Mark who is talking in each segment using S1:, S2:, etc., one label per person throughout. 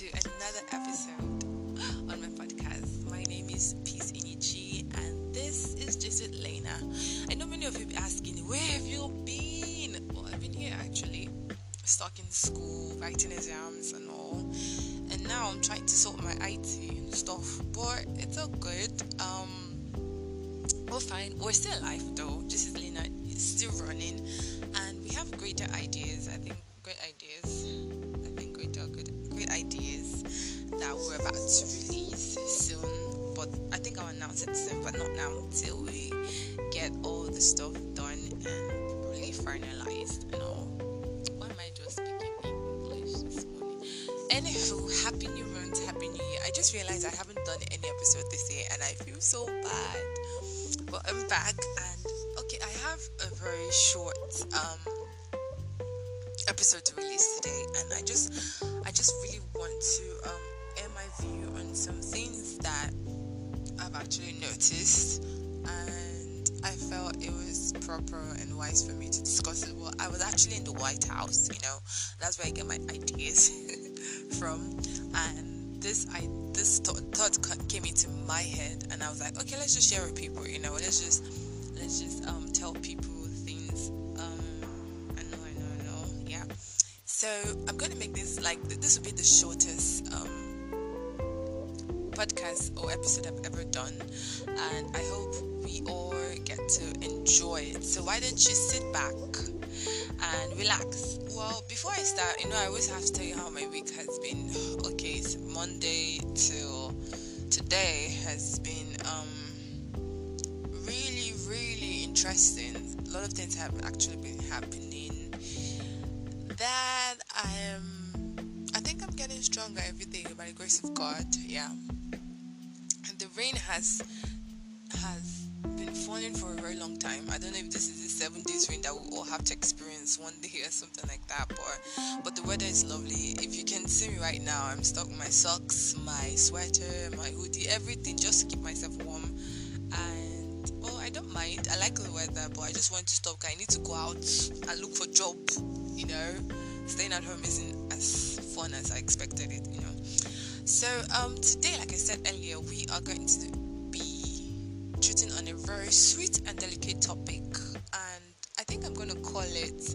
S1: to another episode on my podcast. My name is Peace Inichi, and this is just Lena. I know many of you be asking, where have you been? Well, I've been here actually, stuck in school, writing exams and all, and now I'm trying to sort my IT and stuff, but it's all good. Um, we're fine. We're still alive though. This is Lena. It's still running, and we have greater ideas. I think to release soon. But I think I'll announce it soon, but not now until we get all the stuff done and really finalized and all. Why am I just speaking English this morning? Anywho, happy new month, happy new year. I just realized I haven't done any episode this year and I feel so bad. But I'm back and okay, I have a very short um episode to release today and I just I just really want to um, air my view on some things that I've actually noticed and I felt it was proper and wise for me to discuss it. Well, I was actually in the White House, you know, that's where I get my ideas from and this I this thought, came into my head and I was like, okay, let's just share with people, you know, let's just let's just um, tell people So I'm going to make this like this will be the shortest um, podcast or episode I've ever done, and I hope we all get to enjoy it. So why don't you sit back and relax? Well, before I start, you know I always have to tell you how my week has been. Okay, so Monday till today has been um, really, really interesting. A lot of things have actually been happening that I am I think I'm getting stronger every day by the grace of God. Yeah. And the rain has has been falling for a very long time. I don't know if this is the seven days rain that we all have to experience one day or something like that. But but the weather is lovely. If you can see me right now, I'm stuck with my socks, my sweater, my hoodie, everything just to keep myself warm. And well, I don't mind. I like the weather, but I just want to stop. I need to go out and look for job you know, staying at home isn't as fun as I expected it, you know. So um, today, like I said earlier, we are going to be treating on a very sweet and delicate topic, and I think I'm going to call it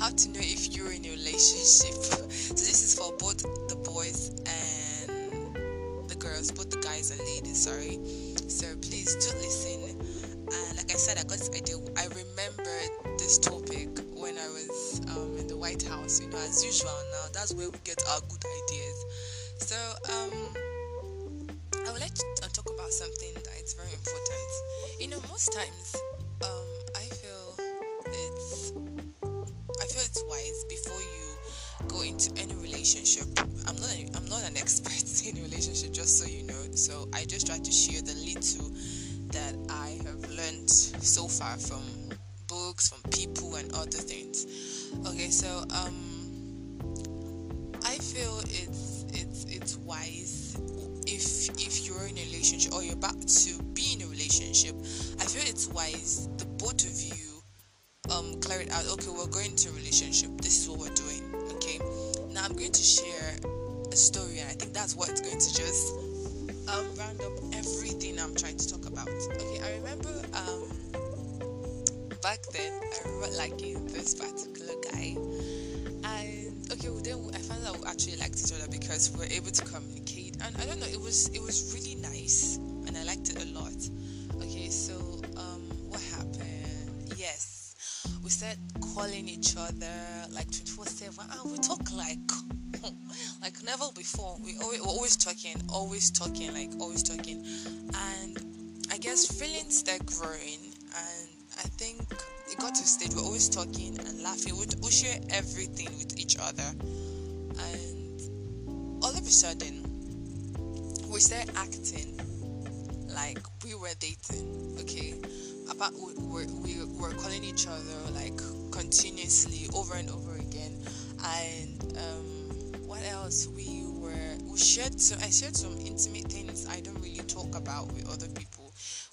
S1: "How to Know If You're in a Relationship." so this is for both the boys and the girls, both the guys and ladies. Sorry. So please do listen. And like I said, I got this idea. I remember this topic when I was um, in the White House, you know, as usual now, that's where we get our good ideas. So, um, I would like to uh, talk about something that is very important. You know, most times, um, I feel it's, I feel it's wise before you go into any relationship. I'm not, a, I'm not an expert in relationship, just so you know. So I just try to share the little that I have learned so far from books, from people, and other things. Okay, so um, I feel it's it's it's wise if if you're in a relationship or you're about to be in a relationship. I feel it's wise the both of you um clear it out. Okay, we're going to a relationship. This is what we're doing. Okay, now I'm going to share a story, and I think that's what's going to just um round up everything I'm trying to talk about. Okay, I remember um back then, I remember liking this particular guy. And okay, well then I found out we actually liked each other because we were able to communicate. And I don't know, it was it was really nice, and I liked it a lot. Okay, so um, what happened? Yes, we started calling each other like 24/7, and we talk like like never before. We always we're always talking, always talking, like always talking, and I guess feelings start growing and I think it got to a stage where we're always talking and laughing. We, we share everything with each other, and all of a sudden, we start acting like we were dating. Okay, about we were we were calling each other like continuously over and over again, and um, what else? We were we shared some. I shared some intimate things I don't really talk about with other people.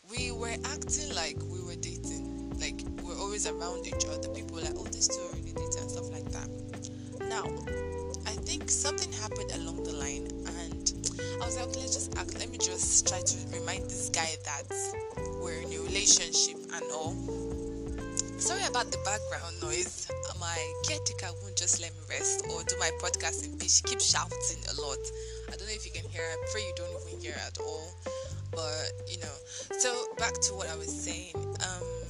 S1: We were acting like we we're around each other. People like, oh, this dating and stuff like that. Now, I think something happened along the line, and I was like, okay, let's just act. Let me just try to remind this guy that we're in a relationship and all. Sorry about the background noise. My caretaker won't just let me rest or do my podcast in peace. She keeps shouting a lot. I don't know if you can hear. I pray you don't even hear at all. But you know. So back to what I was saying. Um.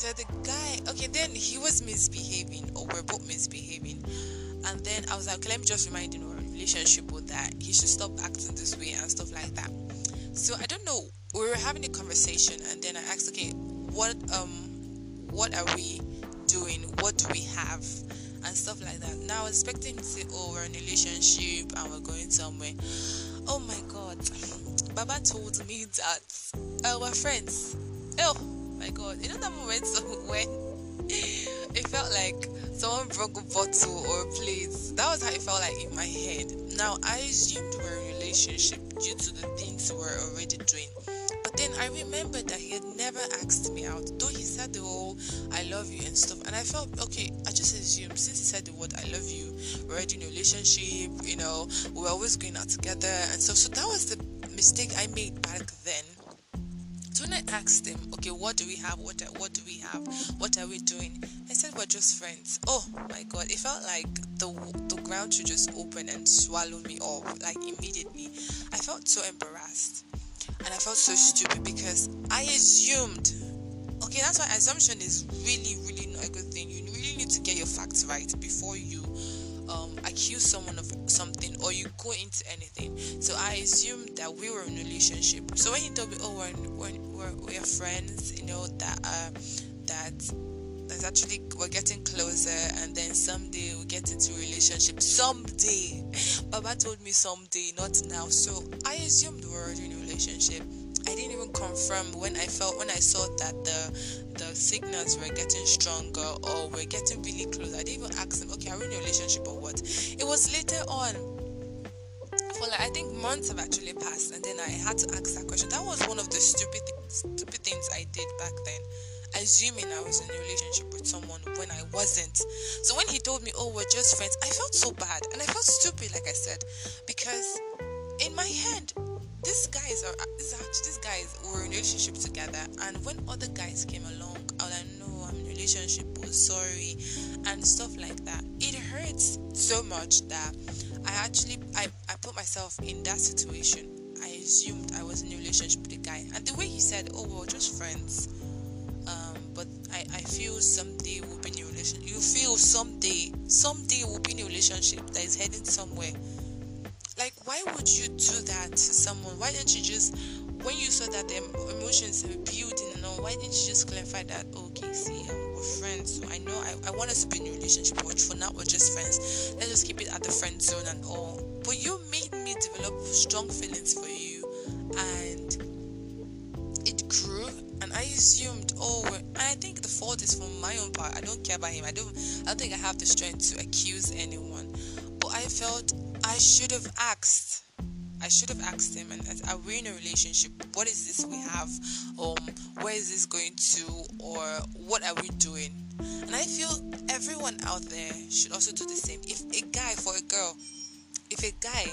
S1: So the guy, okay, then he was misbehaving, or we're both misbehaving, and then I was like, okay, let me just remind you, know, relationship with that he should stop acting this way and stuff like that. So I don't know. We were having a conversation, and then I asked, okay, what um what are we doing? What do we have? And stuff like that. Now, I was expecting to say, oh, we're in a relationship and we're going somewhere. Oh my God. Baba told me that uh, we're friends. Oh my God. You know that moment when it felt like someone broke a bottle or a plate. That was how it felt like in my head. Now, I assumed we we're in a relationship due to the things we were already doing. But then I remembered that he had never asked me out, though he said the whole I love you and stuff. And I felt okay, I just assumed since he said the word I love you, we're already in a relationship, you know, we're always going out together and stuff. So that was the mistake I made back. When I asked him, okay, what do we have? What what do we have? What are we doing? I said we're just friends. Oh my god, it felt like the the ground should just open and swallow me up like immediately. I felt so embarrassed and I felt so stupid because I assumed. Okay, that's why assumption is really, really not a good thing. You really need to get your facts right before you um, accuse someone of something or you go into anything. So I assumed that we were in a relationship. So when he told me, "Oh, we're we're, we're, friends," you know that uh, that that's actually we're getting closer, and then someday we'll get into a relationship. Someday, Baba told me someday, not now. So I assumed we were in a relationship. I didn't even confirm when I felt when I saw that the the signals were getting stronger or we're getting really close. I didn't even ask him, okay, are we in a relationship or what? It was later on. For like I think months have actually passed, and then I had to ask that question. That was one of the stupid stupid things I did back then assuming I was in a relationship with someone when I wasn't. So when he told me, "Oh, we're just friends," I felt so bad and I felt stupid, like I said, because in my head these guys are these, these guys were in a relationship together and when other guys came along i was like no i'm in a relationship oh sorry and stuff like that. It hurts so much that i actually i, I put myself in that situation. I assumed i was in a relationship with a guy and the way he said oh we're just friends um, but I, I feel someday we'll be in a relationship you feel someday someday we'll be in a relationship that is heading somewhere why would you do that to someone? Why didn't you just, when you saw that the emotions were building and all, why didn't you just clarify that, okay, see, um, we're friends, so I know I, I want us to be in a relationship, but for now we're just friends. Let's just keep it at the friend zone and all. But you made me develop strong feelings for you, and it grew and I assumed, oh, I think the fault is from my own part. I don't care about him. I don't. I don't think I have the strength to accuse anyone. But I felt I should have asked. I should have asked him, and are we in a relationship? What is this we have? Um, where is this going to, or what are we doing? And I feel everyone out there should also do the same. If a guy for a girl, if a guy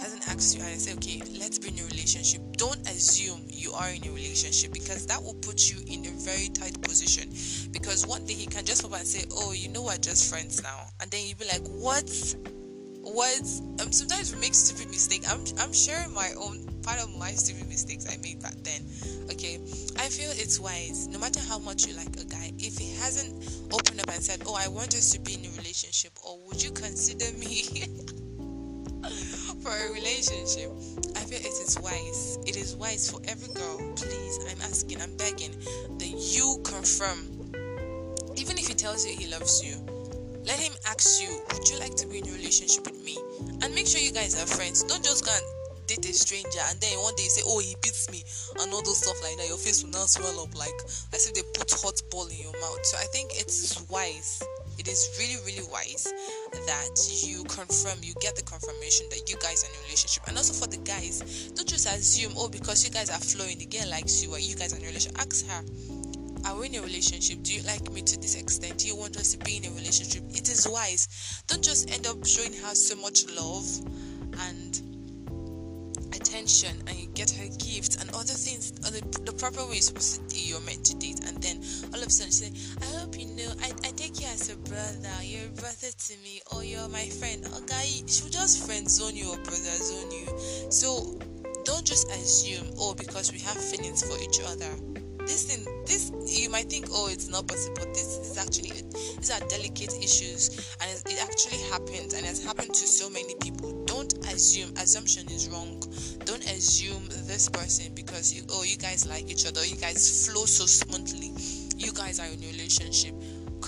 S1: hasn't asked you and say, okay, let's be in a relationship, don't assume you are in a relationship because that will put you in a very tight position. Because one day he can just pop up and say, oh, you know, we're just friends now, and then you'll be like, what? Was um, sometimes we make stupid mistakes. I'm I'm sharing my own part of my stupid mistakes I made back then. Okay, I feel it's wise. No matter how much you like a guy, if he hasn't opened up and said, "Oh, I want us to be in a relationship," or "Would you consider me?" for a relationship, I feel it is wise. It is wise for every girl. Please, I'm asking, I'm begging that you confirm. Even if he tells you he loves you, let him ask you, Would you like to be in a relationship with me? And make sure you guys are friends. Don't just go and date a stranger and then one day you say, Oh, he beats me, and all those stuff like that. Your face will now swell up like as if they put hot ball in your mouth. So I think it's wise. It is really, really wise that you confirm, you get the confirmation that you guys are in a relationship. And also for the guys, don't just assume, oh, because you guys are flowing, the girl likes you, or you guys are in a relationship. Ask her, are we in a relationship? Do you like me to this extent? Do you want us to be in a relationship? It is wise. Don't just end up showing her so much love and attention and you get her gifts and other things the, the proper way you're meant to date and then all of a sudden say i hope you know I, I take you as a brother you're a brother to me or you're my friend oh, okay she'll just friend zone you or brother zone you so don't just assume oh because we have feelings for each other this thing this you might think oh it's not possible this is actually these are delicate issues and it, it actually happens and it's happened to so many people. Don't assume assumption is wrong. Don't assume this person because you oh you guys like each other you guys flow so smoothly. You guys are in a relationship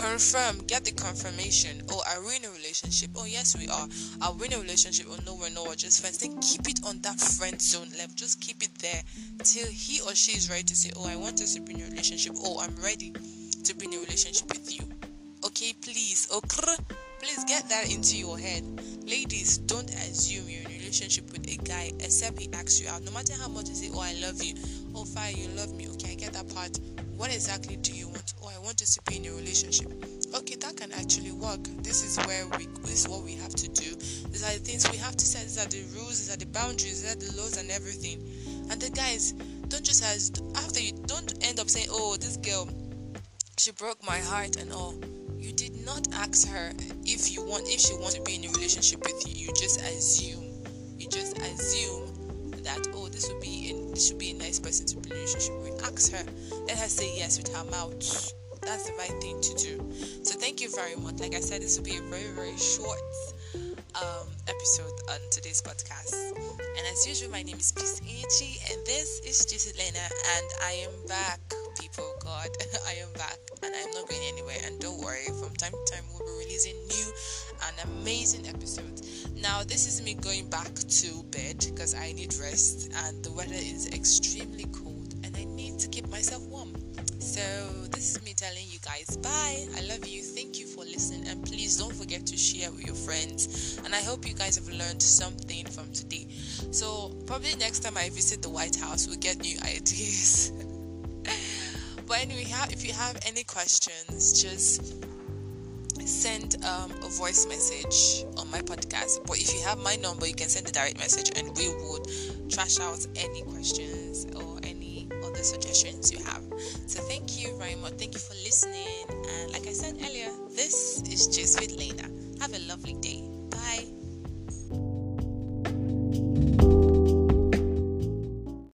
S1: confirm get the confirmation. Oh are we in a relationship. Oh yes we are. Are we in a relationship. Oh no we're not. We're just friends. Then keep it on that friend zone level. Just keep it there till he or she is ready to say oh i want us to be in a relationship. Oh i'm ready to be in a relationship with you. Okay please. Okay please get that into your head. Ladies don't assume you're in a relationship with a guy except he asks you out. No matter how much you say oh i love you oh fine you love me okay i get that part what exactly do you want? Oh, I want to be in a relationship. Okay, that can actually work. This is where we this is what we have to do. These are the things we have to set. These are the rules, these are the boundaries, these are the laws and everything. And the guys, don't just as after you don't end up saying, Oh, this girl she broke my heart and all. You did not ask her if you want if she wants to be in a relationship with you. You just assume. You just assume that oh this would be in, this should be a nice person to be in a relationship with. Ask her. Let her say yes with her mouth. That's the right thing to do. So thank you very much. Like I said, this will be a very very short um, episode on today's podcast. And as usual, my name is Peace Ichi, and this is Jesse Lena, and I am back, I am back, and I'm not going anywhere. And don't worry, from time to time, we'll be releasing new and amazing episodes. Now, this is me going back to bed because I need rest, and the weather is extremely cold, and I need to keep myself warm. So, this is me telling you guys bye. I love you. Thank you for listening. And please don't forget to share with your friends. And I hope you guys have learned something from today. So, probably next time I visit the White House, we'll get new ideas. But anyway, if you have any questions, just send um, a voice message on my podcast. But if you have my number, you can send a direct message and we would trash out any questions or any other suggestions you have. So thank you very much. Thank you for listening. And like I said earlier, this is Just with Lena. Have a lovely day. Bye.